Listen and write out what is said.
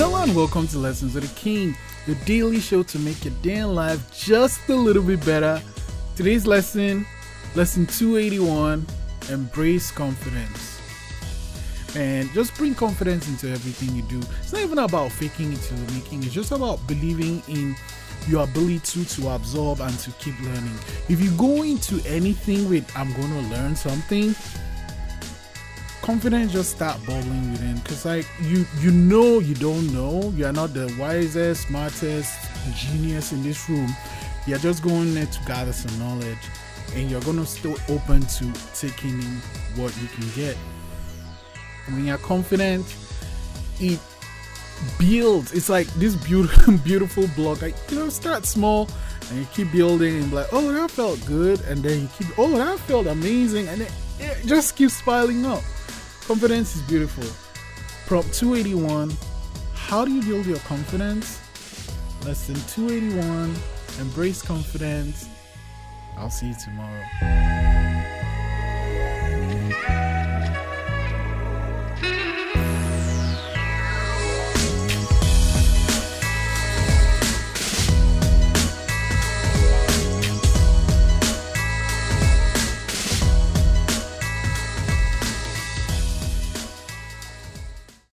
and welcome to Lessons with the King, the daily show to make your day in life just a little bit better. Today's lesson, lesson 281 Embrace Confidence. And just bring confidence into everything you do. It's not even about faking it till making, it's just about believing in your ability to absorb and to keep learning. If you go into anything with, I'm going to learn something, confidence just start bubbling within because like you you know you don't know. You're not the wisest smartest genius in this room. You're just going there to gather some knowledge and you're gonna still open to taking in what you can get. When you're confident it builds it's like this beautiful beautiful block like you know start small and you keep building and like oh that felt good and then you keep oh that felt amazing and it, it just keeps piling up Confidence is beautiful. Prop 281 How do you build your confidence? Lesson 281 Embrace confidence. I'll see you tomorrow.